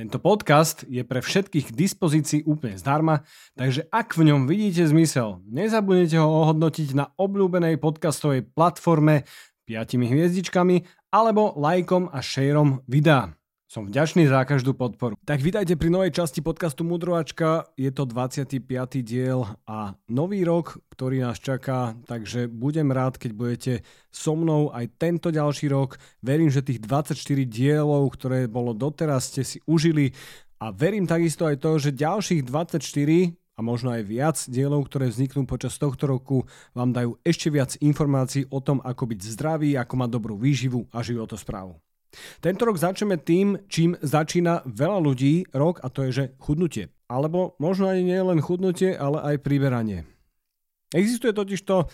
Tento podcast je pre všetkých k dispozícii úplne zdarma, takže ak v ňom vidíte zmysel, nezabudnite ho ohodnotiť na obľúbenej podcastovej platforme 5 hviezdičkami alebo lajkom a šejrom videa. Som vďačný za každú podporu. Tak vítajte pri novej časti podcastu Mudrovačka. Je to 25. diel a nový rok, ktorý nás čaká, takže budem rád, keď budete so mnou aj tento ďalší rok. Verím, že tých 24 dielov, ktoré bolo doteraz, ste si užili a verím takisto aj to, že ďalších 24 a možno aj viac dielov, ktoré vzniknú počas tohto roku, vám dajú ešte viac informácií o tom, ako byť zdravý, ako mať dobrú výživu a životosprávu. Tento rok začneme tým, čím začína veľa ľudí rok a to je, že chudnutie. Alebo možno aj nie len chudnutie, ale aj priberanie. Existuje totiž to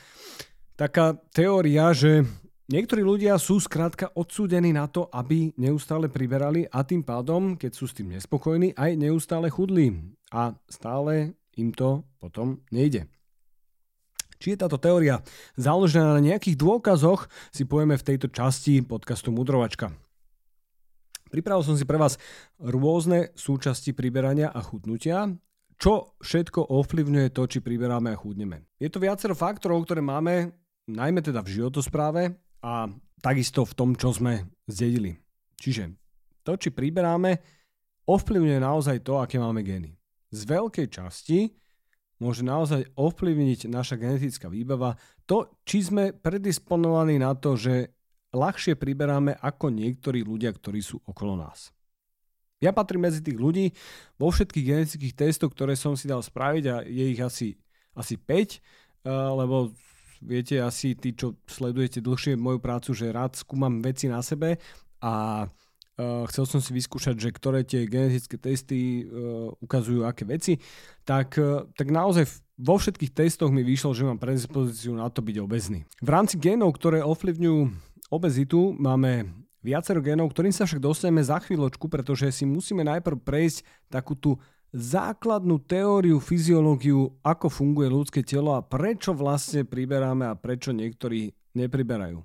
taká teória, že niektorí ľudia sú skrátka odsúdení na to, aby neustále priberali a tým pádom, keď sú s tým nespokojní, aj neustále chudli. A stále im to potom nejde. Či je táto teória založená na nejakých dôkazoch, si povieme v tejto časti podcastu Mudrovačka. Pripravil som si pre vás rôzne súčasti priberania a chudnutia, čo všetko ovplyvňuje to, či priberáme a chudneme. Je to viacero faktorov, ktoré máme, najmä teda v životospráve a takisto v tom, čo sme zdedili. Čiže to, či priberáme, ovplyvňuje naozaj to, aké máme gény. Z veľkej časti môže naozaj ovplyvniť naša genetická výbava to, či sme predisponovaní na to, že ľahšie priberáme ako niektorí ľudia, ktorí sú okolo nás. Ja patrím medzi tých ľudí vo všetkých genetických testoch, ktoré som si dal spraviť a je ich asi, asi 5, eh, lebo viete asi tí, čo sledujete dlhšie moju prácu, že rád skúmam veci na sebe a uh, chcel som si vyskúšať, že ktoré tie genetické testy uh, ukazujú aké veci, tak, tak naozaj vo všetkých testoch mi vyšlo, že mám predispozíciu na to byť obezný. V rámci genov, ktoré ovplyvňujú obezitu máme viacero genov, ktorým sa však dostaneme za chvíľočku, pretože si musíme najprv prejsť takú tú základnú teóriu, fyziológiu, ako funguje ľudské telo a prečo vlastne priberáme a prečo niektorí nepriberajú.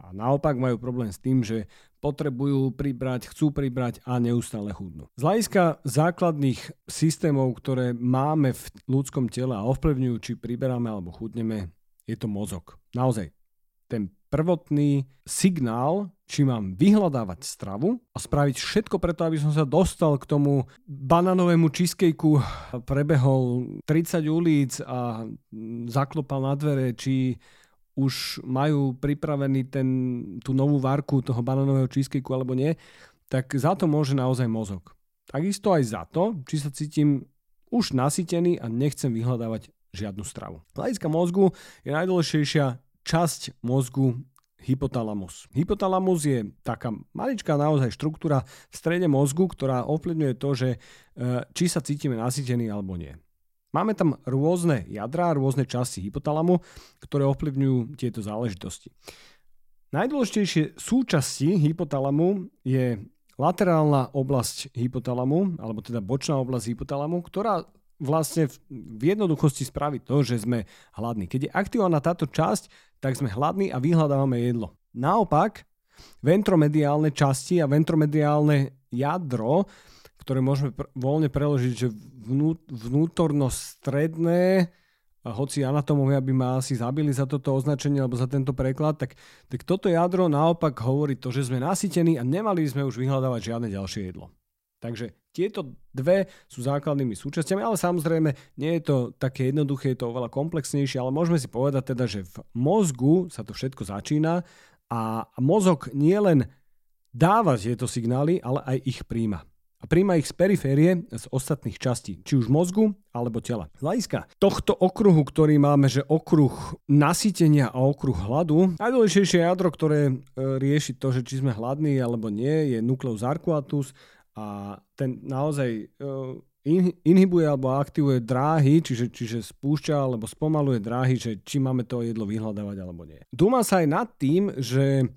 A naopak majú problém s tým, že potrebujú pribrať, chcú pribrať a neustále chudnú. Z hľadiska základných systémov, ktoré máme v ľudskom tele a ovplyvňujú, či priberáme alebo chudneme, je to mozog. Naozaj, ten prvotný signál, či mám vyhľadávať stravu a spraviť všetko preto, aby som sa dostal k tomu banánovému cheesecakeu, prebehol 30 ulic a zaklopal na dvere, či už majú pripravený ten, tú novú varku toho banánového cheesecakeu alebo nie, tak za to môže naozaj mozog. Takisto aj za to, či sa cítim už nasytený a nechcem vyhľadávať žiadnu stravu. Hľadiska mozgu je najdôležitejšia časť mozgu hypotalamus. Hypotalamus je taká maličká naozaj štruktúra v strede mozgu, ktorá ovplyvňuje to, že e, či sa cítime nasytení alebo nie. Máme tam rôzne jadrá, rôzne časti hypotalamu, ktoré ovplyvňujú tieto záležitosti. Najdôležitejšie súčasti hypotalamu je laterálna oblasť hypotalamu, alebo teda bočná oblasť hypotalamu, ktorá vlastne v jednoduchosti spraví to, že sme hladní. Keď je aktivovaná táto časť, tak sme hladní a vyhľadávame jedlo. Naopak, ventromediálne časti a ventromediálne jadro, ktoré môžeme pr- voľne preložiť, že vnú, vnútorno-stredné, a hoci anatomovia by ma asi zabili za toto označenie alebo za tento preklad, tak, tak toto jadro naopak hovorí to, že sme nasytení a nemali by sme už vyhľadávať žiadne ďalšie jedlo. Takže tieto dve sú základnými súčasťami, ale samozrejme nie je to také jednoduché, je to oveľa komplexnejšie, ale môžeme si povedať teda, že v mozgu sa to všetko začína a mozog nie len dáva tieto signály, ale aj ich príjma. A príjma ich z periférie, z ostatných častí, či už mozgu alebo tela. Z hľadiska tohto okruhu, ktorý máme, že okruh nasýtenia a okruh hladu, najdôležitejšie jadro, ktoré e, rieši to, že či sme hladní alebo nie, je nucleus arcuatus a ten naozaj uh, inhibuje alebo aktivuje dráhy, čiže, čiže spúšťa alebo spomaluje dráhy, že či máme to jedlo vyhľadávať alebo nie. Dúma sa aj nad tým, že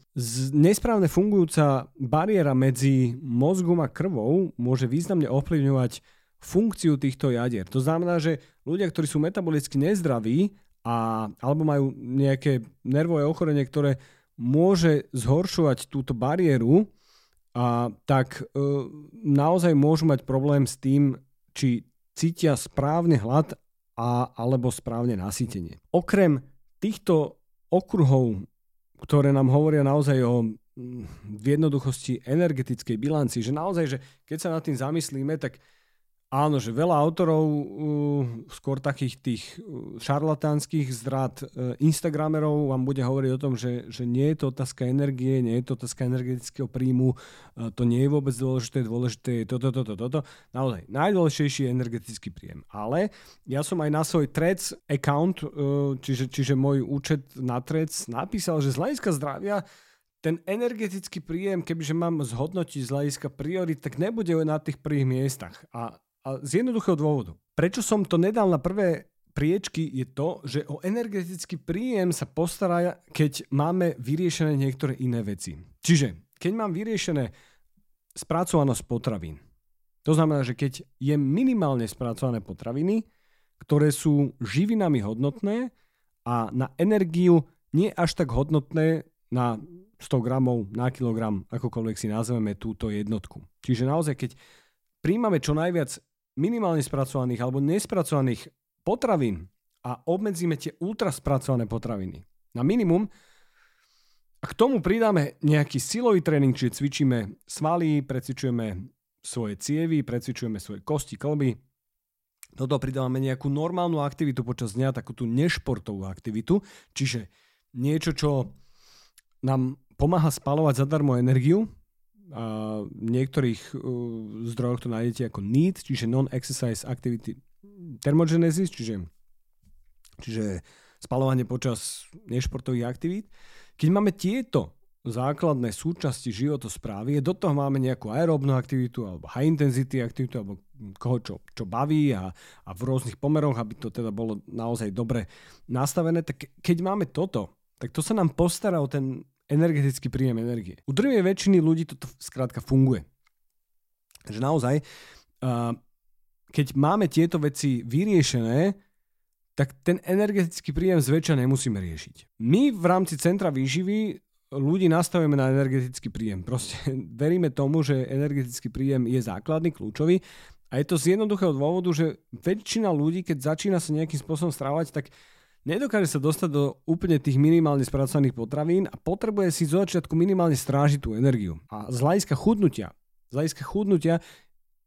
nesprávne fungujúca bariéra medzi mozgom a krvou môže významne ovplyvňovať funkciu týchto jadier. To znamená, že ľudia, ktorí sú metabolicky nezdraví a, alebo majú nejaké nervové ochorenie, ktoré môže zhoršovať túto bariéru, a tak e, naozaj môžu mať problém s tým, či cítia správne hlad a, alebo správne nasýtenie. Okrem týchto okruhov, ktoré nám hovoria naozaj o v jednoduchosti energetickej bilanci, že naozaj, že keď sa nad tým zamyslíme, tak Áno, že veľa autorov, uh, skôr takých tých uh, šarlatánskych zrad uh, Instagramerov vám bude hovoriť o tom, že, že nie je to otázka energie, nie je to otázka energetického príjmu, uh, to nie je vôbec dôležité, dôležité je toto, toto, toto. Naozaj, najdôležitejší je energetický príjem. Ale ja som aj na svoj Trec account, uh, čiže, čiže môj účet na Trec napísal, že z hľadiska zdravia ten energetický príjem, kebyže mám zhodnotiť z hľadiska priorit, tak nebude na tých prvých miestach. A a z jednoduchého dôvodu. Prečo som to nedal na prvé priečky je to, že o energetický príjem sa postará, keď máme vyriešené niektoré iné veci. Čiže, keď mám vyriešené spracovanosť potravín, to znamená, že keď je minimálne spracované potraviny, ktoré sú živinami hodnotné a na energiu nie až tak hodnotné na 100 gramov na kilogram, akokoľvek si nazveme túto jednotku. Čiže naozaj, keď príjmame čo najviac minimálne spracovaných alebo nespracovaných potravín a obmedzíme tie ultraspracované potraviny. Na minimum a k tomu pridáme nejaký silový tréning, čiže cvičíme svaly, precvičujeme svoje cievy, precvičujeme svoje kosti, klby, toto pridávame nejakú normálnu aktivitu počas dňa, takú tú nešportovú aktivitu, čiže niečo, čo nám pomáha spalovať zadarmo energiu, a v niektorých uh, zdrojoch to nájdete ako NEAT, čiže Non-Exercise Activity Thermogenesis, čiže, čiže spalovanie počas nešportových aktivít. Keď máme tieto základné súčasti životosprávy, do toho máme nejakú aerobnú aktivitu alebo high intensity aktivitu alebo koho čo, čo baví a, a v rôznych pomeroch, aby to teda bolo naozaj dobre nastavené, tak keď máme toto, tak to sa nám postará o ten energetický príjem energie. U drvej väčšiny ľudí toto skrátka funguje. Takže naozaj, keď máme tieto veci vyriešené, tak ten energetický príjem zväčša nemusíme riešiť. My v rámci centra výživy ľudí nastavujeme na energetický príjem. Proste veríme tomu, že energetický príjem je základný, kľúčový a je to z jednoduchého dôvodu, že väčšina ľudí, keď začína sa nejakým spôsobom stravovať, tak nedokáže sa dostať do úplne tých minimálne spracovaných potravín a potrebuje si zo začiatku minimálne strážiť tú energiu. A z hľadiska chudnutia, z hľadiska chudnutia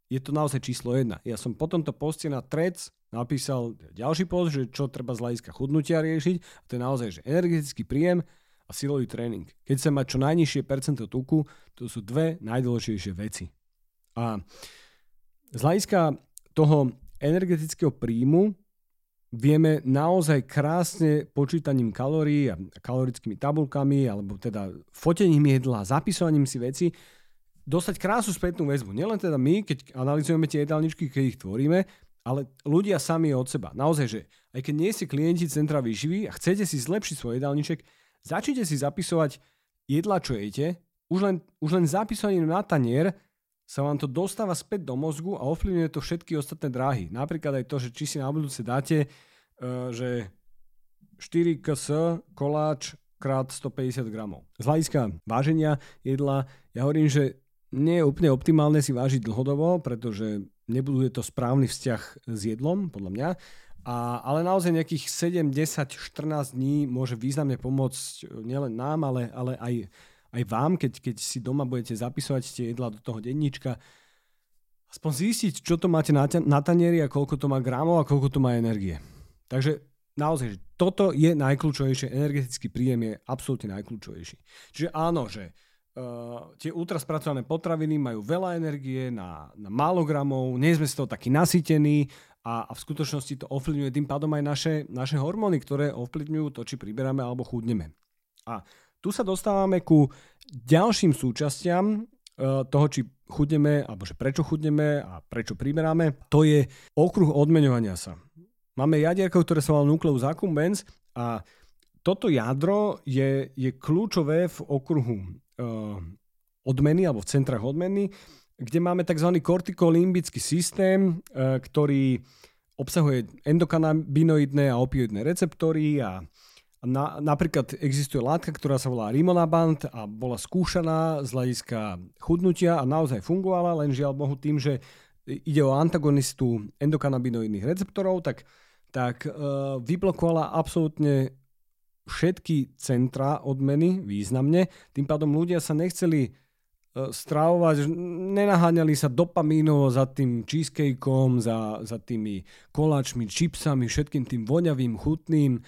je to naozaj číslo jedna. Ja som po tomto poste na Trec napísal ďalší post, že čo treba z hľadiska chudnutia riešiť. A to je naozaj, že energetický príjem a silový tréning. Keď sa má čo najnižšie percento tuku, to sú dve najdôležitejšie veci. A z hľadiska toho energetického príjmu vieme naozaj krásne počítaním kalórií a kalorickými tabulkami alebo teda fotením jedla, zapisovaním si veci dostať krásnu spätnú väzbu. Nielen teda my, keď analizujeme tie jedálničky, keď ich tvoríme, ale ľudia sami od seba. Naozaj, že aj keď nie ste klienti centra výživy a chcete si zlepšiť svoj jedálniček, začnite si zapisovať jedla, čo jete. Už len, už len zapisovaním na tanier sa vám to dostáva späť do mozgu a ovplyvňuje to všetky ostatné dráhy. Napríklad aj to, že či si na budúce dáte, uh, že 4 ks koláč krát 150 gramov. Z hľadiska váženia jedla, ja hovorím, že nie je úplne optimálne si vážiť dlhodobo, pretože nebuduje to správny vzťah s jedlom, podľa mňa. A, ale naozaj nejakých 7, 10, 14 dní môže významne pomôcť nielen nám, ale, ale aj aj vám, keď, keď si doma budete zapisovať tie jedla do toho denníčka, aspoň zistiť, čo to máte na, na tanieri a koľko to má gramov a koľko to má energie. Takže naozaj, že toto je najkľúčovejšie, energetický príjem je absolútne najkľúčovejší. Čiže áno, že uh, tie ultraspracované potraviny majú veľa energie na, na málo gramov, nie sme z toho takí nasýtení a, a v skutočnosti to ovplyvňuje tým pádom aj naše, naše hormóny, ktoré ovplyvňujú to, či priberáme alebo chudneme. A tu sa dostávame ku ďalším súčastiam toho, či chudneme, alebo že prečo chudneme a prečo priberáme, to je okruh odmeňovania sa. Máme jadierkov, ktoré sa volá nucleus accumbens a toto jadro je, je kľúčové v okruhu uh, odmeny alebo v centrách odmeny, kde máme tzv. kortikolimbický systém, uh, ktorý obsahuje endokanabinoidné a opioidné receptory a na, napríklad existuje látka, ktorá sa volá Rimonabant a bola skúšaná z hľadiska chudnutia a naozaj fungovala, len žiaľ Bohu tým, že ide o antagonistu endokanabinoidných receptorov, tak, tak e, vyblokovala absolútne všetky centra odmeny významne. Tým pádom ľudia sa nechceli e, stravovať, nenaháňali sa dopamínovo za tým cheesecakeom, za, za tými koláčmi, čipsami, všetkým tým voňavým, chutným.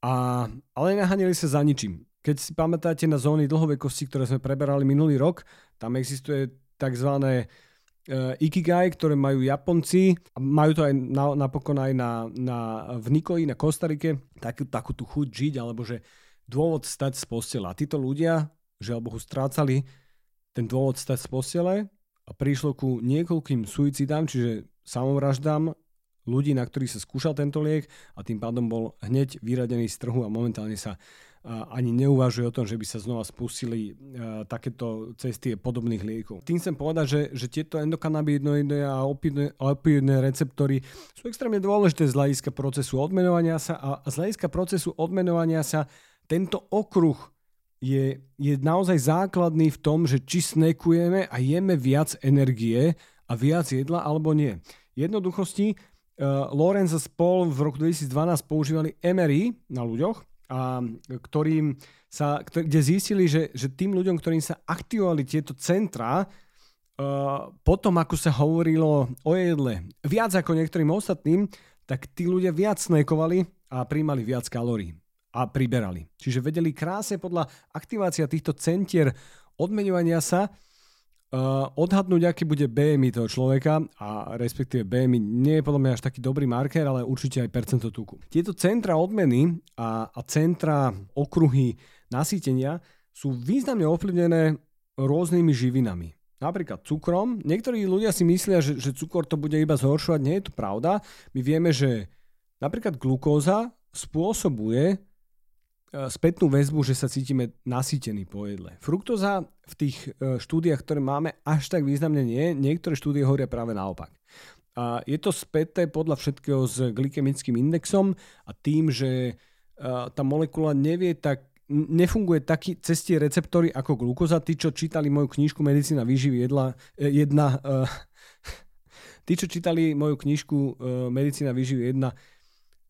A, ale nenahanili sa za ničím. Keď si pamätáte na zóny dlhovekosti, ktoré sme preberali minulý rok, tam existuje tzv. Uh, Ikigai, ktoré majú Japonci majú to aj na, napokon aj na, na, v Nikoji, na Kostarike, takú, takú tú chuť žiť, alebo že dôvod stať z postela. A títo ľudia, žiaľ Bohu, strácali ten dôvod stať z postele a prišlo ku niekoľkým suicidám, čiže samovraždám ľudí, na ktorých sa skúšal tento liek a tým pádom bol hneď vyradený z trhu a momentálne sa ani neuvažuje o tom, že by sa znova spustili takéto cesty podobných liekov. Tým chcem povedať, že, že tieto endokanabinoidné a opioidné receptory sú extrémne dôležité z hľadiska procesu odmenovania sa a z hľadiska procesu odmenovania sa tento okruh je, je naozaj základný v tom, že či snekujeme a jeme viac energie a viac jedla alebo nie. Jednoduchosti Lorenz a spol v roku 2012 používali MRI na ľuďoch, a, ktorým sa, kde zistili, že, že tým ľuďom, ktorým sa aktivovali tieto centra, uh, potom ako sa hovorilo o jedle viac ako niektorým ostatným, tak tí ľudia viac snekovali a príjmali viac kalórií a priberali. Čiže vedeli krásne podľa aktivácia týchto centier odmeňovania sa Uh, odhadnúť, aký bude BMI toho človeka a respektíve BMI nie je podľa mňa až taký dobrý marker, ale určite aj percento tuku. Tieto centra odmeny a, a centra okruhy nasýtenia sú významne ovplyvnené rôznymi živinami. Napríklad cukrom. Niektorí ľudia si myslia, že, že cukor to bude iba zhoršovať. Nie je to pravda. My vieme, že napríklad glukóza spôsobuje spätnú väzbu, že sa cítime nasýtení po jedle. Fruktoza v tých e, štúdiách, ktoré máme, až tak významne nie. Niektoré štúdie hovoria práve naopak. A je to späté podľa všetkého s glykemickým indexom a tým, že e, tá molekula nevie tak nefunguje taký cez tie receptory ako glukoza. Tí, čo čítali moju knižku Medicína výživy jedla, jedna, tí, čo čítali moju knižku Medicína výživy 1,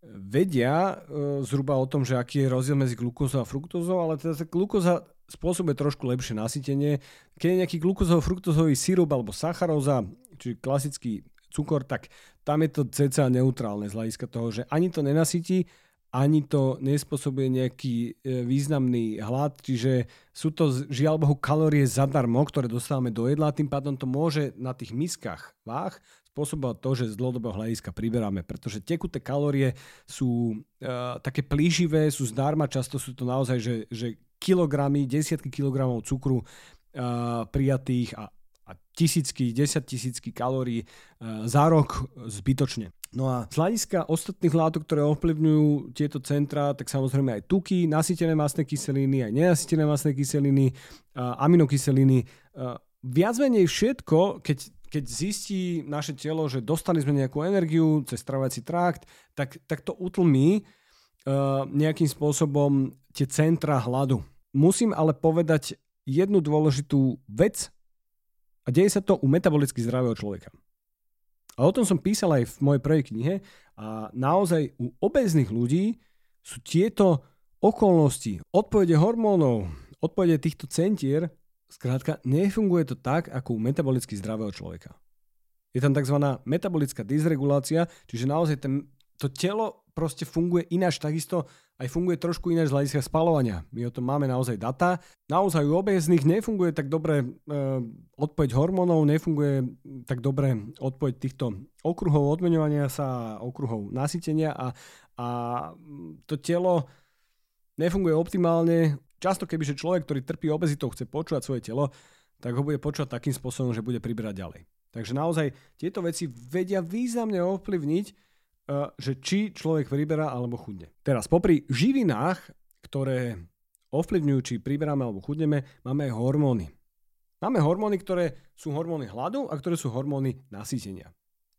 vedia e, zhruba o tom, že aký je rozdiel medzi glukózou a fruktózou, ale teda glukóza spôsobuje trošku lepšie nasytenie. Keď je nejaký glukózovo-fruktozový sirup alebo sacharóza, čiže klasický cukor, tak tam je to cca neutrálne z hľadiska toho, že ani to nenasytí, ani to nespôsobuje nejaký e, významný hlad, čiže sú to žiaľ Bohu kalórie zadarmo, ktoré dostávame do jedla, tým pádom to môže na tých miskách váh spôsobovať to, že z dlhodobého hľadiska priberáme, pretože tekuté kalórie sú uh, také plíživé, sú zdarma, často sú to naozaj, že, že kilogramy, desiatky kilogramov cukru uh, prijatých a, a tisícky, desať tisícky kalórií uh, za rok zbytočne. No a z hľadiska ostatných látok, ktoré ovplyvňujú tieto centra, tak samozrejme aj tuky, nasýtené masné kyseliny, aj nenasýtené masné kyseliny, uh, aminokyseliny. Uh, viac menej všetko, keď keď zistí naše telo, že dostali sme nejakú energiu cez stravací trakt, tak, tak to utlmí uh, nejakým spôsobom tie centra hladu. Musím ale povedať jednu dôležitú vec a deje sa to u metabolicky zdravého človeka. A o tom som písal aj v mojej prvej knihe a naozaj u obezných ľudí sú tieto okolnosti, odpovede hormónov, odpovede týchto centier Skrátka, nefunguje to tak, ako u metabolicky zdravého človeka. Je tam tzv. metabolická dysregulácia, čiže naozaj ten, to telo proste funguje ináč, takisto aj funguje trošku ináč z hľadiska spalovania. My o tom máme naozaj data. Naozaj u obezných nefunguje tak dobre e, odpoveď hormónov, nefunguje tak dobre odpoveď týchto okruhov odmeňovania sa, okruhov nasytenia a, a to telo nefunguje optimálne Často kebyže človek, ktorý trpí obezitou, chce počúvať svoje telo, tak ho bude počúvať takým spôsobom, že bude priberať ďalej. Takže naozaj tieto veci vedia významne ovplyvniť, e, že či človek priberá alebo chudne. Teraz popri živinách, ktoré ovplyvňujú, či priberáme alebo chudneme, máme aj hormóny. Máme hormóny, ktoré sú hormóny hladu a ktoré sú hormóny nasýtenia.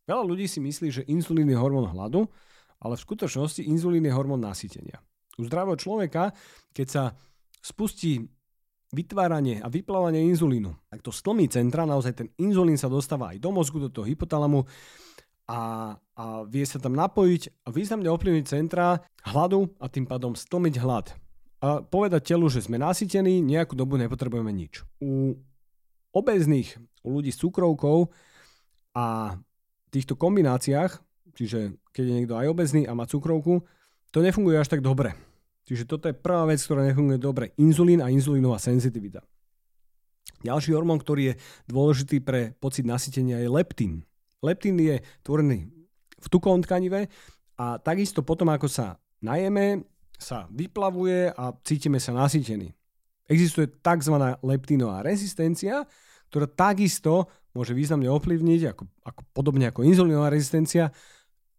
Veľa ľudí si myslí, že inzulín je hormón hladu, ale v skutočnosti inzulín je hormón nasýtenia. U zdravého človeka, keď sa spustí vytváranie a vyplávanie inzulínu. Tak to stlmí centra, naozaj ten inzulín sa dostáva aj do mozgu, do toho hypotalamu a, a vie sa tam napojiť a významne ovplyvniť centra hladu a tým pádom stlmiť hlad. A povedať telu, že sme nasytení, nejakú dobu nepotrebujeme nič. U obezných, u ľudí s cukrovkou a týchto kombináciách, čiže keď je niekto aj obezný a má cukrovku, to nefunguje až tak dobre. Čiže toto je prvá vec, ktorá nefunguje dobre. Inzulín a inzulínová senzitivita. Ďalší hormón, ktorý je dôležitý pre pocit nasytenia je leptín. Leptín je tvorený v tukovom tkanive a takisto potom, ako sa najeme, sa vyplavuje a cítime sa nasytení. Existuje tzv. leptínová rezistencia, ktorá takisto môže významne ovplyvniť, ako, ako podobne ako inzulínová rezistencia,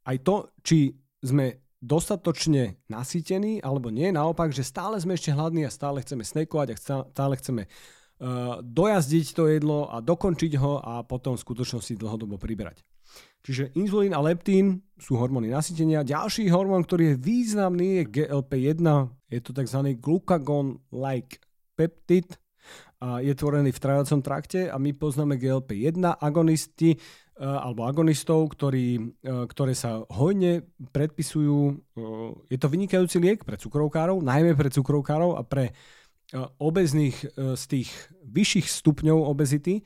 aj to, či sme dostatočne nasýtený, alebo nie, naopak, že stále sme ešte hladní a stále chceme snekovať a stále chceme uh, dojazdiť to jedlo a dokončiť ho a potom v skutočnosti dlhodobo priberať. Čiže inzulín a leptín sú hormóny nasýtenia. Ďalší hormón, ktorý je významný, je GLP-1. Je to tzv. glucagon-like peptid. A je tvorený v trávacom trakte a my poznáme GLP-1 agonisti, alebo agonistov, ktorí, eh, ktoré sa hojne predpisujú. Eh, je to vynikajúci liek pre cukrovkárov, najmä pre cukrovkárov a pre obezných z tých vyšších stupňov obezity.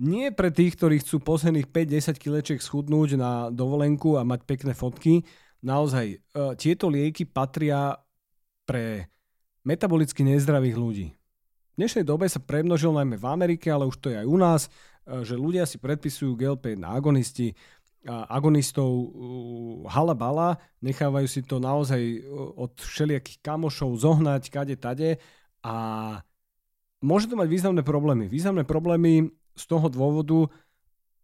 Nie pre tých, ktorí chcú posledných 5-10 kilečiek schudnúť na dovolenku a mať pekné fotky. Naozaj, tieto lieky patria pre metabolicky nezdravých ľudí. V dnešnej dobe sa premnožil najmä v Amerike, ale už to je aj u nás. E, že ľudia si predpisujú GLP na agonisti, a agonistov halabala, nechávajú si to naozaj e, od všelijakých kamošov zohnať kade tade a môže to mať významné problémy. Významné problémy z toho dôvodu,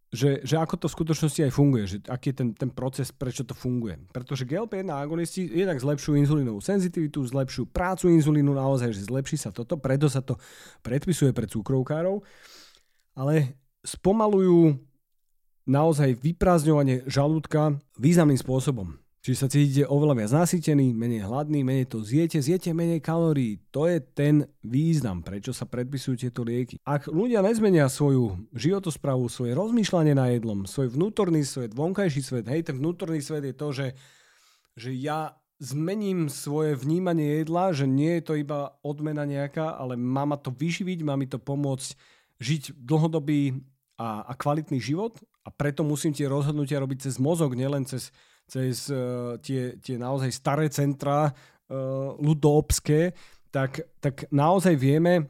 že, že ako to v skutočnosti aj funguje, že aký je ten, ten proces, prečo to funguje. Pretože GLP-1 agonisti jednak zlepšujú inzulínovú senzitivitu, zlepšujú prácu inzulínu naozaj, že zlepší sa toto, preto sa to predpisuje pre cukrovkárov, ale spomalujú naozaj vyprázdňovanie žalúdka významným spôsobom. Čiže sa cítite oveľa viac nasýtený, menej hladný, menej to zjete, zjete menej kalórií. To je ten význam, prečo sa predpisujú tieto lieky. Ak ľudia nezmenia svoju životosprávu, svoje rozmýšľanie na jedlom, svoj vnútorný svet, vonkajší svet, hej, ten vnútorný svet je to, že, že ja zmením svoje vnímanie jedla, že nie je to iba odmena nejaká, ale má ma to vyživiť, má mi to pomôcť žiť dlhodobý a, a kvalitný život a preto musím tie rozhodnutia robiť cez mozog, nielen cez, cez uh, tie, tie naozaj staré centra uh, ľudobské, tak, tak naozaj vieme,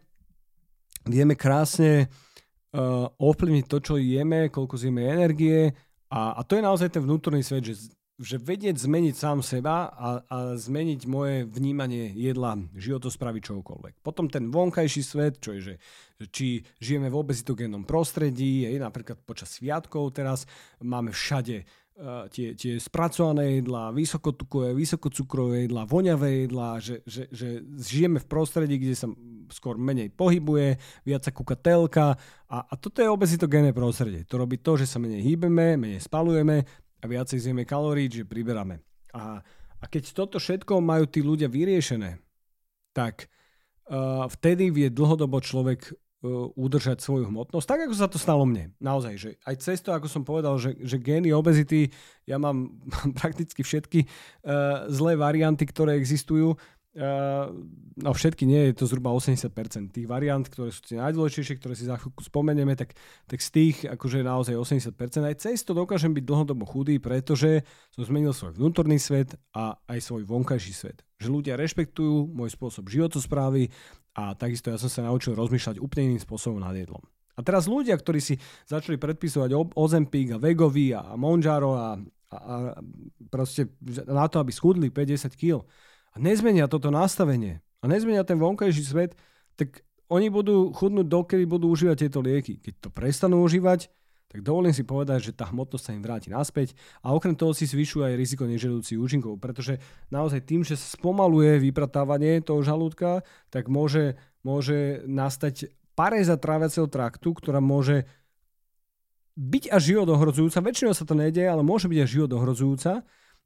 vieme krásne uh, ovplyvniť to, čo jeme, koľko zjeme energie a, a to je naozaj ten vnútorný svet, že že vedieť zmeniť sám seba a, a zmeniť moje vnímanie jedla, životospravy čokoľvek. Potom ten vonkajší svet, čo je, že, či žijeme v obezitogénnom prostredí, je napríklad počas sviatkov teraz máme všade uh, tie, tie spracované jedlá, vysokotukové, vysokocukrové jedlá, voňavé jedlá, že, že, že žijeme v prostredí, kde sa skôr menej pohybuje, viac sa kúka telka a, a toto je obezitogénne prostredie. To robí to, že sa menej hýbeme, menej spalujeme, a viacej zjeme kalórií, že priberáme. A, a keď toto všetko majú tí ľudia vyriešené, tak uh, vtedy vie dlhodobo človek uh, udržať svoju hmotnosť, tak ako sa to stalo mne. Naozaj, že aj cez to, ako som povedal, že, že gény obezity, ja mám prakticky všetky uh, zlé varianty, ktoré existujú, no všetky nie, je to zhruba 80%. Tých variant, ktoré sú tie najdôležitejšie, ktoré si za chvíľku spomenieme, tak, tak z tých akože naozaj 80%. Aj cez to dokážem byť dlhodobo chudý, pretože som zmenil svoj vnútorný svet a aj svoj vonkajší svet. Že ľudia rešpektujú môj spôsob životosprávy a takisto ja som sa naučil rozmýšľať úplne iným spôsobom nad jedlom. A teraz ľudia, ktorí si začali predpisovať Ozempik a Vegovi a Monjaro a, a, a proste na to, aby schudli 50 kg, nezmenia toto nastavenie a nezmenia ten vonkajší svet, tak oni budú chudnúť dokedy budú užívať tieto lieky. Keď to prestanú užívať, tak dovolím si povedať, že tá hmotnosť sa im vráti naspäť a okrem toho si zvyšuje aj riziko neželúcich účinkov, pretože naozaj tým, že sa spomaluje vypratávanie toho žalúdka, tak môže, môže nastať paréza tráviaceho traktu, ktorá môže byť až život ohrozujúca. Väčšinou sa to nedieje, ale môže byť až život ohrozujúca, e,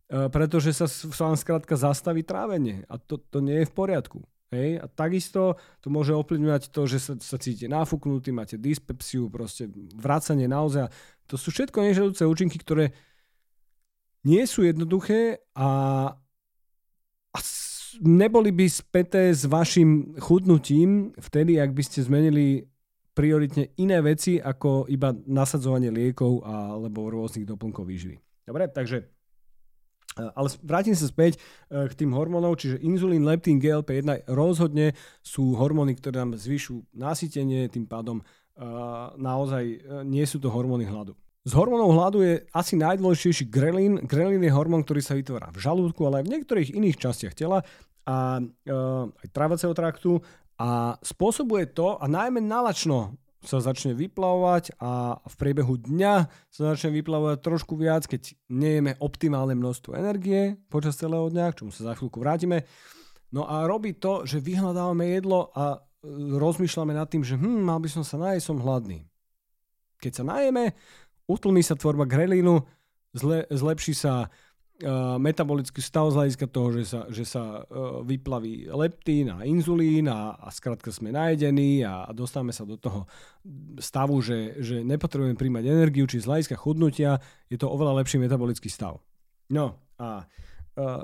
pretože sa vám skrátka zastaví trávenie a to, to nie je v poriadku. Hej? A takisto to môže ovplyvňovať to, že sa, sa cítite náfuknutý, máte dyspepsiu, proste vracanie naozaj. To sú všetko nežadúce účinky, ktoré nie sú jednoduché a, a neboli by späté s vašim chudnutím vtedy, ak by ste zmenili prioritne iné veci ako iba nasadzovanie liekov alebo rôznych doplnkov výživy. Dobre, takže ale vrátim sa späť eh, k tým hormónov, čiže inzulín, leptín, GLP-1 rozhodne sú hormóny, ktoré nám zvyšujú nasytenie, tým pádom eh, naozaj nie sú to hormóny hladu. Z hormónov hladu je asi najdôležitejší grelín. Grelín je hormón, ktorý sa vytvára v žalúdku, ale aj v niektorých iných častiach tela a aj trávaceho traktu a spôsobuje to, a najmä nalačno sa začne vyplavovať a v priebehu dňa sa začne vyplavovať trošku viac, keď nejeme optimálne množstvo energie počas celého dňa, k čomu sa za chvíľku vrátime. No a robí to, že vyhľadávame jedlo a e, rozmýšľame nad tým, že hm, mal by som sa nájsť, som hladný. Keď sa najeme, utlmí sa tvorba grelínu, zle, zlepší sa metabolický stav z hľadiska toho, že sa, že sa uh, vyplaví leptín a inzulín a, a skrátka sme najedení a, a dostávame sa do toho stavu, že, že nepotrebujeme príjmať energiu, či z hľadiska chudnutia je to oveľa lepší metabolický stav. No a uh, Eh,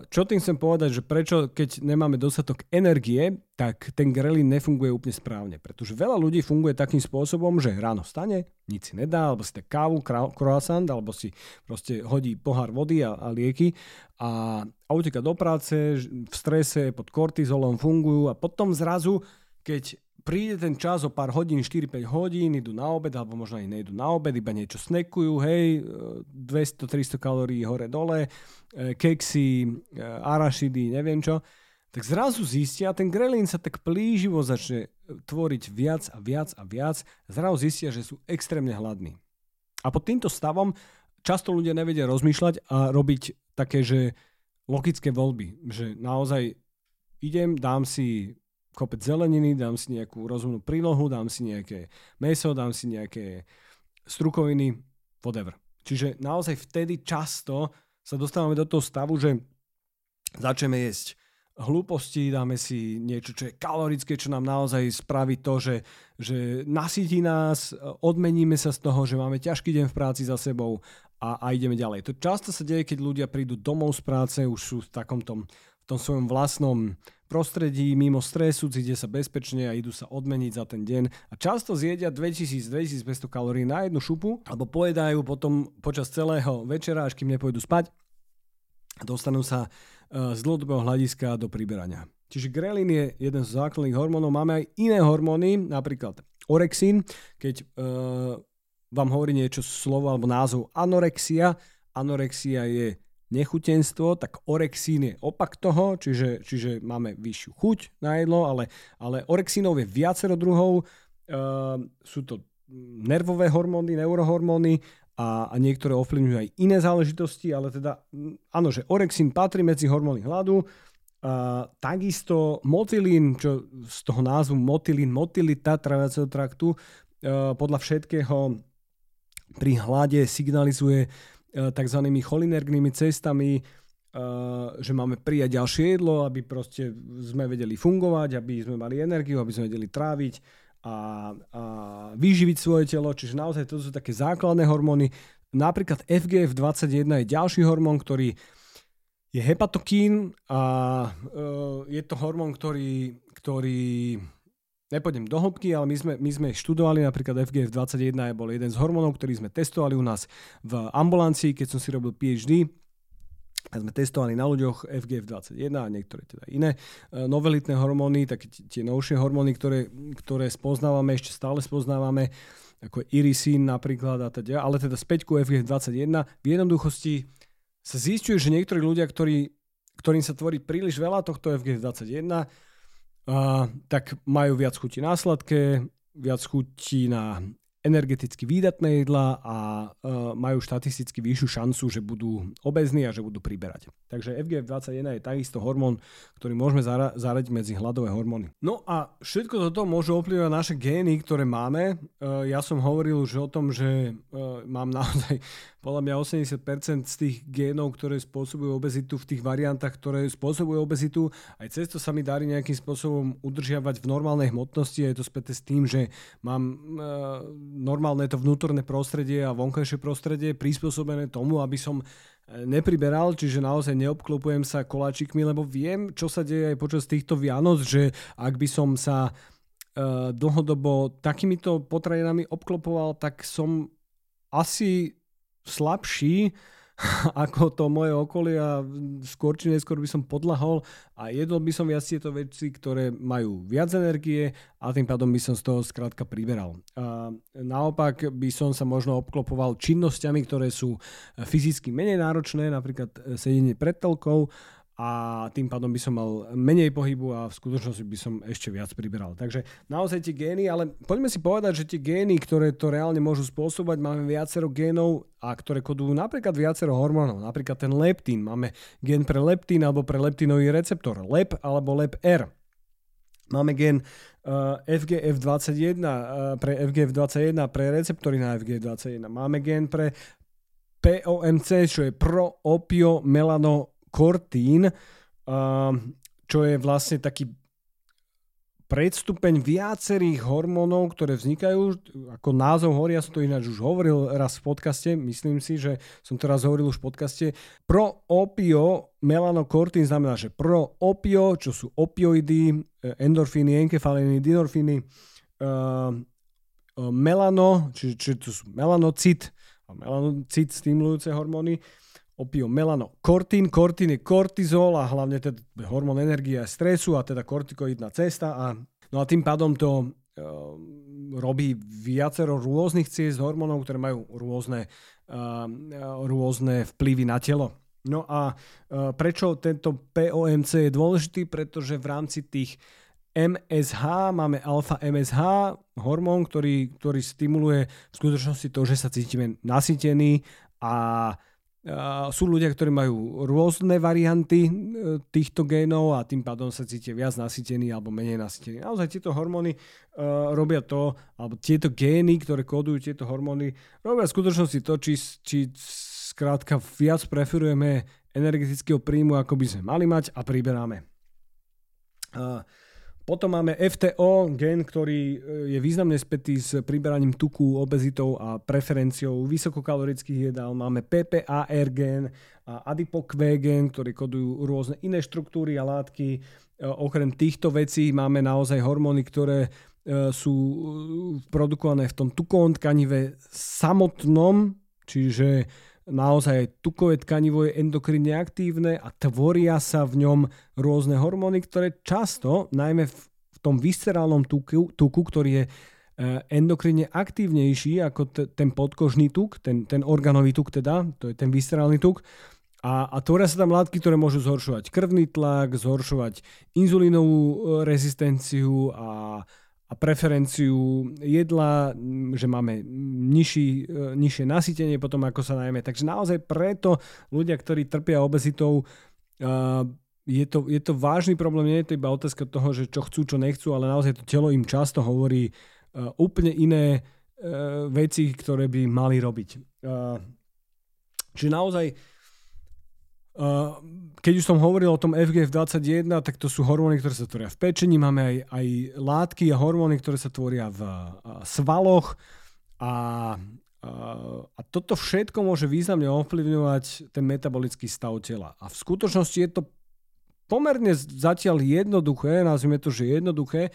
čo tým chcem povedať, že prečo, keď nemáme dostatok energie, tak ten grelín nefunguje úplne správne. Pretože veľa ľudí funguje takým spôsobom, že ráno stane, nič si nedá, alebo si tak kávu, croissant, alebo si proste hodí pohár vody a, a lieky a, a uteka do práce, v strese, pod kortizolom fungujú a potom zrazu, keď príde ten čas o pár hodín, 4-5 hodín, idú na obed, alebo možno aj nejdu na obed, iba niečo snekujú, hej, 200-300 kalórií hore-dole, e, keksy, e, arašidy, neviem čo, tak zrazu zistia, ten grelín sa tak plíživo začne tvoriť viac a viac a viac, zrazu zistia, že sú extrémne hladní. A pod týmto stavom často ľudia nevedia rozmýšľať a robiť také, že logické voľby, že naozaj idem, dám si kopec zeleniny, dám si nejakú rozumnú prílohu, dám si nejaké meso, dám si nejaké strukoviny, whatever. Čiže naozaj vtedy často sa dostávame do toho stavu, že začneme jesť hlúposti, dáme si niečo, čo je kalorické, čo nám naozaj spraví to, že, že nasytí nás, odmeníme sa z toho, že máme ťažký deň v práci za sebou a, a ideme ďalej. To často sa deje, keď ľudia prídu domov z práce, už sú v takom tom, v tom svojom vlastnom prostredí, mimo stresu, cítia sa bezpečne a idú sa odmeniť za ten deň. A často zjedia 2000-2500 kalórií na jednu šupu, alebo pojedajú potom počas celého večera, až kým nepôjdu spať. Dostanú sa e, z dlhodobého hľadiska do priberania. Čiže grelín je jeden z základných hormónov. Máme aj iné hormóny, napríklad orexín. Keď uh, vám hovorí niečo slovo alebo názov anorexia, anorexia je nechutenstvo, tak orexín je opak toho, čiže, čiže máme vyššiu chuť na jedlo, ale, ale orexínov je viacero druhov, uh, sú to nervové hormóny, neurohormóny a, a niektoré ovplyvňujú aj iné záležitosti, ale teda áno, že orexín patrí medzi hormóny hladu, a takisto motilín, čo z toho názvu motilín, motilita traviaceho traktu, uh, podľa všetkého pri hlade signalizuje E, tzv. cholinergnými cestami, e, že máme prijať ďalšie jedlo, aby proste sme vedeli fungovať, aby sme mali energiu, aby sme vedeli tráviť a, a vyživiť svoje telo. Čiže naozaj to sú také základné hormóny. Napríklad FGF21 je ďalší hormón, ktorý je hepatokín a e, je to hormón, ktorý, ktorý Nepôjdem do hĺbky, ale my sme, my sme študovali napríklad FGF21, bol jeden z hormónov, ktorý sme testovali u nás v ambulancii, keď som si robil PhD. A sme testovali na ľuďoch FGF21 a niektoré teda iné e, novelitné hormóny, také tie novšie hormóny, ktoré, ktoré spoznávame, ešte stále spoznávame, ako irisín napríklad a teda, ale teda späť ku FGF21. V jednoduchosti sa zistuje, že niektorí ľudia, ktorí, ktorým sa tvorí príliš veľa tohto FGF21, tak majú viac chutí na sladké, viac chutí na energeticky výdatné jedlá a uh, majú štatisticky vyššiu šancu, že budú obezní a že budú priberať. Takže FGF21 je takisto hormón, ktorý môžeme zara- zaradiť medzi hladové hormóny. No a všetko toto môže ovplyvňovať naše gény, ktoré máme. Uh, ja som hovoril už o tom, že uh, mám naozaj podľa mňa 80% z tých génov, ktoré spôsobujú obezitu v tých variantách, ktoré spôsobujú obezitu, aj cez sa mi darí nejakým spôsobom udržiavať v normálnej hmotnosti. Je to späté s tým, že mám uh, normálne to vnútorné prostredie a vonkajšie prostredie prispôsobené tomu, aby som e, nepriberal, čiže naozaj neobklopujem sa koláčikmi, lebo viem, čo sa deje aj počas týchto Vianoc, že ak by som sa uh, dlhodobo takýmito potravinami obklopoval, tak som asi slabší ako to moje okolie a skôr či neskôr by som podlahol a jedol by som viac tieto veci, ktoré majú viac energie a tým pádom by som z toho skrátka priberal. A naopak by som sa možno obklopoval činnosťami, ktoré sú fyzicky menej náročné, napríklad sedenie pred telkou a tým pádom by som mal menej pohybu a v skutočnosti by som ešte viac priberal. Takže naozaj tie gény, ale poďme si povedať, že tie gény, ktoré to reálne môžu spôsobovať, máme viacero génov a ktoré kodujú napríklad viacero hormónov. Napríklad ten leptín. Máme gén pre leptín alebo pre leptínový receptor. LEP alebo LEP-R. Máme gen uh, FGF21 uh, pre FGF21 pre receptory na FGF21. Máme gen pre POMC, čo je pro-opio melano kortín, čo je vlastne taký predstupeň viacerých hormónov, ktoré vznikajú, ako názov hovorí, ja som to ináč už hovoril raz v podcaste, myslím si, že som to raz hovoril už v podcaste. Pro opio melanokortín znamená, že pro opio, čo sú opioidy, endorfíny, enkefaliny, dinorfíny, uh, melano, čiže, čiže to sú melanocit, melanocit stimulujúce hormóny, opio melano kortín. Kortín je kortizol a hlavne teda hormón energie a stresu a teda kortikoidná cesta a, no a tým pádom to e, robí viacero rôznych ciest hormónov, ktoré majú rôzne, e, rôzne vplyvy na telo. No a e, prečo tento POMC je dôležitý? Pretože v rámci tých MSH, máme alfa MSH, hormón, ktorý, ktorý stimuluje v skutočnosti to, že sa cítime nasytení a sú ľudia, ktorí majú rôzne varianty e, týchto génov a tým pádom sa cítia viac nasytení alebo menej nasytení. Naozaj tieto hormóny uh, robia to, alebo tieto gény, ktoré kódujú tieto hormóny, robia v skutočnosti to, či, či skrátka viac preferujeme energetického príjmu, ako by sme mali mať a priberáme. Uh, potom máme FTO, gen, ktorý e, je významne spätý s priberaním tuku, obezitou a preferenciou vysokokalorických jedál. Máme PPAR gen a ADIPOQ gen, ktoré kodujú rôzne iné štruktúry a látky. E, okrem týchto vecí máme naozaj hormóny, ktoré e, sú produkované v tom tukovom tkanive samotnom, čiže naozaj tukové tkanivo je endokrinne aktívne a tvoria sa v ňom rôzne hormóny, ktoré často, najmä v tom viscerálnom tuku, tuku ktorý je e, endokrinne aktívnejší ako t- ten podkožný tuk, ten, ten organový tuk teda, to je ten viscerálny tuk, a, a tvoria sa tam látky, ktoré môžu zhoršovať krvný tlak, zhoršovať inzulínovú e, rezistenciu a, a preferenciu jedla, že máme nižší, e, nižšie nasytenie potom, ako sa najmä. Takže naozaj preto ľudia, ktorí trpia obezitou, je to, je to vážny problém, nie je to iba otázka toho, že čo chcú, čo nechcú, ale naozaj to telo im často hovorí úplne iné veci, ktoré by mali robiť. čiže naozaj keď už som hovoril o tom FGF21, tak to sú hormóny, ktoré sa tvoria v pečení, máme aj, aj látky a hormóny, ktoré sa tvoria v svaloch. A, a, a toto všetko môže významne ovplyvňovať ten metabolický stav tela. A v skutočnosti je to pomerne zatiaľ jednoduché, nazvime to, že jednoduché,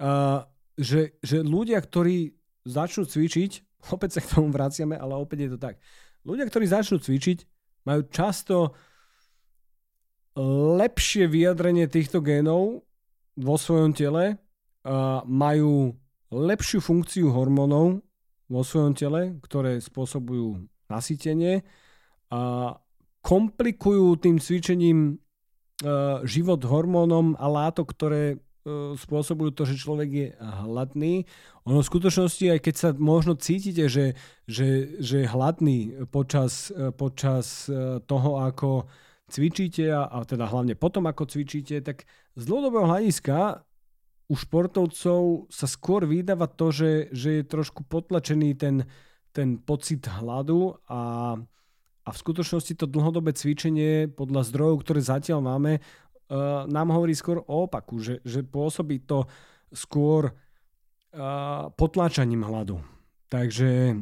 a, že, že ľudia, ktorí začnú cvičiť, opäť sa k tomu vraciame, ale opäť je to tak, ľudia, ktorí začnú cvičiť, majú často lepšie vyjadrenie týchto génov vo svojom tele, majú lepšiu funkciu hormónov vo svojom tele, ktoré spôsobujú nasytenie a komplikujú tým cvičením život hormónom a látok, ktoré spôsobujú to, že človek je hladný. Ono v skutočnosti, aj keď sa možno cítite, že, že, že je hladný počas, počas toho, ako cvičíte a, a teda hlavne potom, ako cvičíte, tak z dlhodobého hľadiska u športovcov sa skôr vydáva to, že, že je trošku potlačený ten, ten pocit hladu a, a v skutočnosti to dlhodobé cvičenie podľa zdrojov, ktoré zatiaľ máme, uh, nám hovorí skôr o opaku, že, že pôsobí to skôr uh, potláčaním hladu. Takže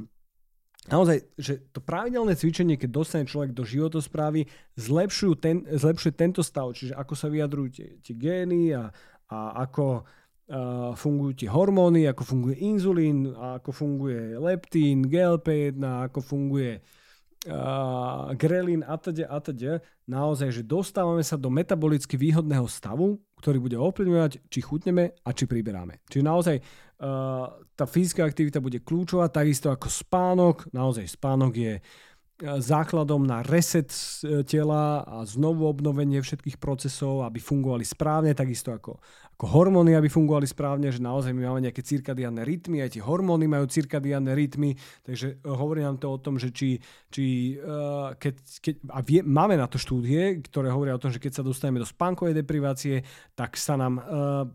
naozaj, že to pravidelné cvičenie, keď dostane človek do životosprávy, zlepšujú ten, zlepšuje tentý stav, čiže ako sa vyjadrujú tie, tie gény a, a ako uh, fungujú tie hormóny, ako funguje inzulín, ako funguje leptín, GLP-1, ako funguje uh, grelín a teda a teda. Naozaj, že dostávame sa do metabolicky výhodného stavu, ktorý bude ovplyvňovať, či chutneme a či priberáme. Čiže naozaj uh, tá fyzická aktivita bude kľúčová, takisto ako spánok. Naozaj spánok je základom na reset e, tela a znovu obnovenie všetkých procesov, aby fungovali správne, takisto ako, ako hormóny, aby fungovali správne, že naozaj my máme nejaké cirkadiánne rytmy, aj tie hormóny majú cirkadiánne rytmy, takže e, hovorí nám to o tom, že či, či uh, keď, keď, a vie, máme na to štúdie, ktoré hovoria o tom, že keď sa dostaneme do spánkovej deprivácie, tak sa nám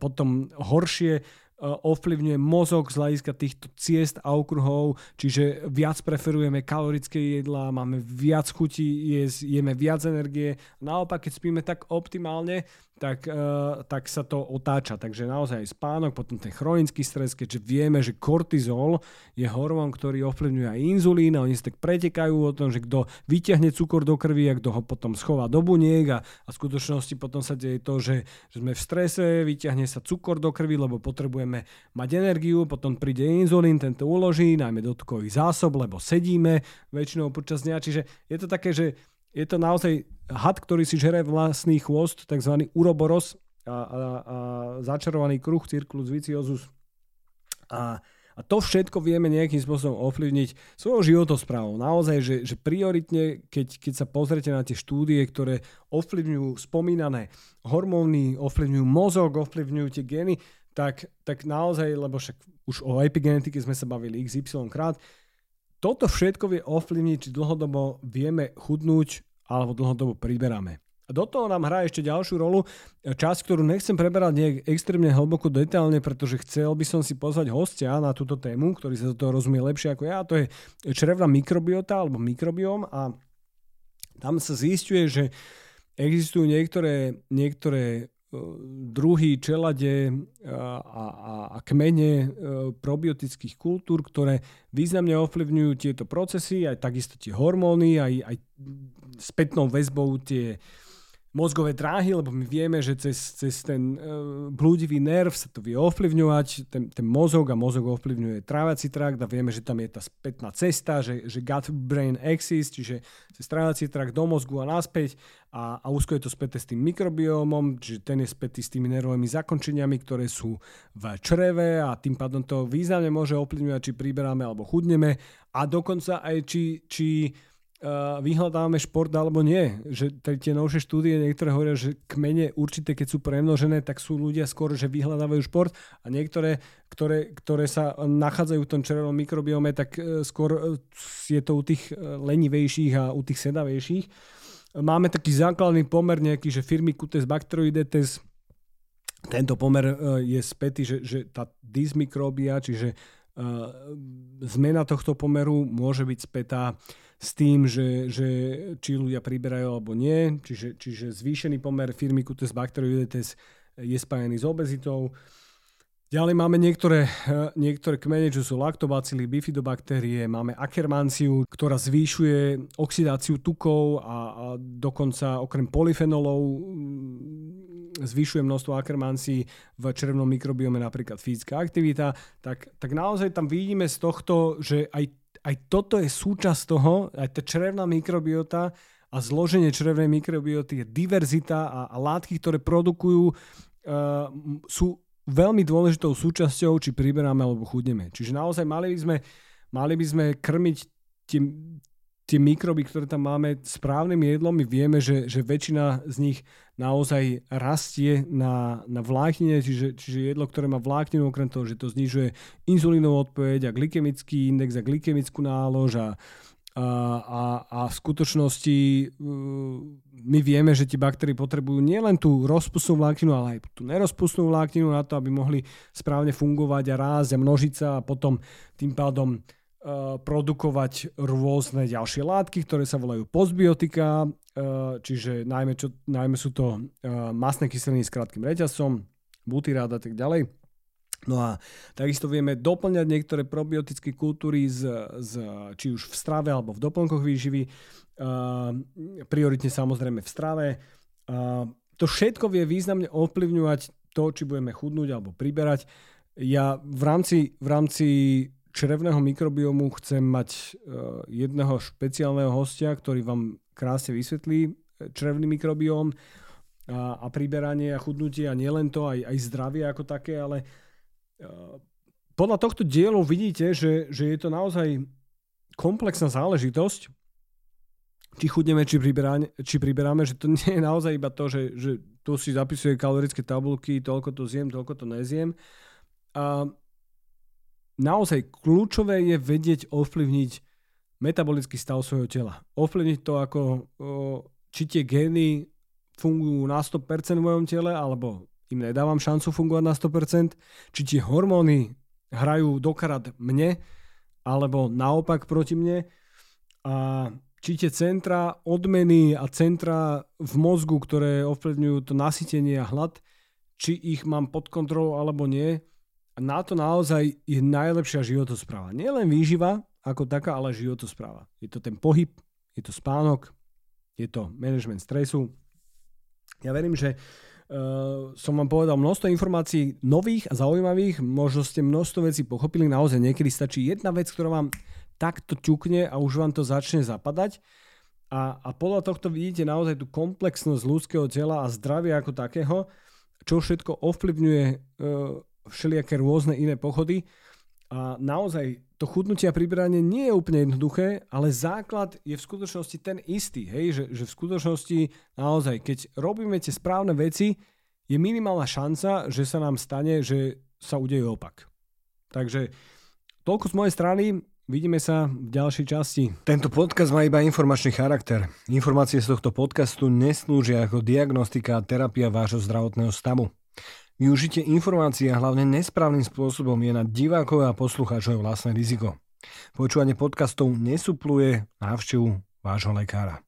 potom horšie ovplyvňuje mozog z hľadiska týchto ciest a okruhov, čiže viac preferujeme kalorické jedlá, máme viac chutí, jeme viac energie. Naopak, keď spíme tak optimálne, tak, uh, tak sa to otáča. Takže naozaj spánok, potom ten chronický stres, keďže vieme, že kortizol je hormón, ktorý ovplyvňuje aj inzulín a oni sa tak pretekajú o tom, že kto vyťahne cukor do krvi a kto ho potom schová do buniek a, a v skutočnosti potom sa deje to, že, že sme v strese, vyťahne sa cukor do krvi, lebo potrebujeme mať energiu, potom príde inzulín, tento uloží, najmä do tukových zásob, lebo sedíme väčšinou počas dňa. Čiže je to také, že je to naozaj had, ktorý si žere vlastný chvost, tzv. uroboros a, a, a začarovaný kruh circulus viciosus. A, a to všetko vieme nejakým spôsobom ovplyvniť svojou životosprávou. Naozaj, že, že prioritne, keď, keď sa pozrete na tie štúdie, ktoré ovplyvňujú spomínané hormóny, ovplyvňujú mozog, ovplyvňujú tie gény, tak, tak naozaj, lebo však už o epigenetike sme sa bavili XY krát, toto všetko vie ovplyvniť, či dlhodobo vieme chudnúť alebo dlhodobo priberáme. A do toho nám hrá ešte ďalšiu rolu, časť, ktorú nechcem preberať nejak extrémne hlboko detailne, pretože chcel by som si pozvať hostia na túto tému, ktorý sa do toho rozumie lepšie ako ja, a to je črevná mikrobiota alebo mikrobióm a tam sa zistuje, že existujú niektoré, niektoré druhy, čelade a, a, a kmene e, probiotických kultúr, ktoré významne ovplyvňujú tieto procesy, aj takisto tie hormóny, aj, aj spätnou väzbou tie, mozgové dráhy, lebo my vieme, že cez, cez ten uh, blúdivý nerv sa to vie ovplyvňovať, ten, ten mozog a mozog ovplyvňuje trávací trakt a vieme, že tam je tá spätná cesta, že, že gut-brain axis, čiže cez trávací trakt do mozgu a naspäť a, a úzko je to späté s tým mikrobiómom, čiže ten je spätý s tými nervovými zakončeniami, ktoré sú v čreve a tým pádom to významne môže ovplyvňovať, či priberáme alebo chudneme a dokonca aj či, či vyhľadávame šport alebo nie. Že tie novšie štúdie niektoré hovoria, že kmene určité, keď sú premnožené, tak sú ľudia skôr, že vyhľadávajú šport a niektoré, ktoré, ktoré sa nachádzajú v tom červenom mikrobiome, tak uh, skôr uh, je to u tých lenivejších a u tých sedavejších. Máme taký základný pomer nejaký, že firmy Cutes Bacteroidetes, tento pomer je spätý, že, že tá dysmikrobia, čiže zmena tohto pomeru môže byť spätá s tým, že, že či ľudia priberajú alebo nie, čiže, čiže zvýšený pomer firmy Cutes Bacteroidetes je spájený s obezitou. Ďalej máme niektoré, niektoré kmene, čo sú laktobacily, bifidobaktérie, máme akermanciu, ktorá zvýšuje oxidáciu tukov a, a dokonca okrem polyfenolov mm, zvyšuje množstvo akermancií v červnom mikrobiome, napríklad fyzická aktivita, tak, tak naozaj tam vidíme z tohto, že aj aj toto je súčasť toho, aj tá črevná mikrobiota a zloženie črevnej mikrobioty je diverzita a, a látky, ktoré produkujú, uh, sú veľmi dôležitou súčasťou, či priberáme alebo chudneme. Čiže naozaj mali by sme, mali by sme krmiť tým, tie mikroby, ktoré tam máme správnym jedlom, my vieme, že, že väčšina z nich naozaj rastie na, na vláknine, čiže, čiže jedlo, ktoré má vlákninu, okrem toho, že to znižuje inzulínovú odpoveď a glykemický index a glykemickú nálož a, a, a, a v skutočnosti uh, my vieme, že tie baktérie potrebujú nielen tú rozpustnú vlákninu, ale aj tú nerozpustnú vlákninu na to, aby mohli správne fungovať a rásť a množiť sa a potom tým pádom produkovať rôzne ďalšie látky, ktoré sa volajú postbiotika, eh, čiže najmä, čo, najmä sú to eh, masné kyseliny s krátkým reťazcom, butyrát a tak ďalej. No a takisto vieme doplňať niektoré probiotické kultúry z, z, či už v strave alebo v doplnkoch výživy, prioritne samozrejme v strave. To všetko vie významne ovplyvňovať to, či budeme chudnúť alebo priberať. Ja v rámci, v rámci črevného mikrobiomu chcem mať e, jedného špeciálneho hostia, ktorý vám krásne vysvetlí e, črevný mikrobióm a, a priberanie a chudnutie a nielen to, aj, aj zdravie ako také, ale e, podľa tohto dielu vidíte, že, že je to naozaj komplexná záležitosť, či chudneme, či priberáme, či priberáme, že to nie je naozaj iba to, že, že tu si zapisuje kalorické tabulky, toľko to zjem, toľko to nezjem. A naozaj kľúčové je vedieť ovplyvniť metabolický stav svojho tela. Ovplyvniť to, ako, či tie gény fungujú na 100% v mojom tele, alebo im nedávam šancu fungovať na 100%, či tie hormóny hrajú dokrát mne, alebo naopak proti mne. A či tie centra odmeny a centra v mozgu, ktoré ovplyvňujú to nasytenie a hlad, či ich mám pod kontrolou alebo nie, na to naozaj je najlepšia životospráva. Nie len výživa ako taká, ale životospráva. Je to ten pohyb, je to spánok, je to management stresu. Ja verím, že uh, som vám povedal množstvo informácií nových a zaujímavých, možno ste množstvo vecí pochopili, naozaj niekedy stačí jedna vec, ktorá vám takto ťukne a už vám to začne zapadať. A, a podľa tohto vidíte naozaj tú komplexnosť ľudského tela a zdravia ako takého, čo všetko ovplyvňuje uh, všelijaké rôzne iné pochody. A naozaj to chudnutie a priberanie nie je úplne jednoduché, ale základ je v skutočnosti ten istý. Hej? Že, že v skutočnosti naozaj, keď robíme tie správne veci, je minimálna šanca, že sa nám stane, že sa udeje opak. Takže toľko z mojej strany. Vidíme sa v ďalšej časti. Tento podcast má iba informačný charakter. Informácie z tohto podcastu neslúžia ako diagnostika a terapia vášho zdravotného stavu. Využitie informácií a hlavne nesprávnym spôsobom je na divákov a poslucháčov vlastné riziko. Počúvanie podcastov nesupluje návštevu vášho lekára.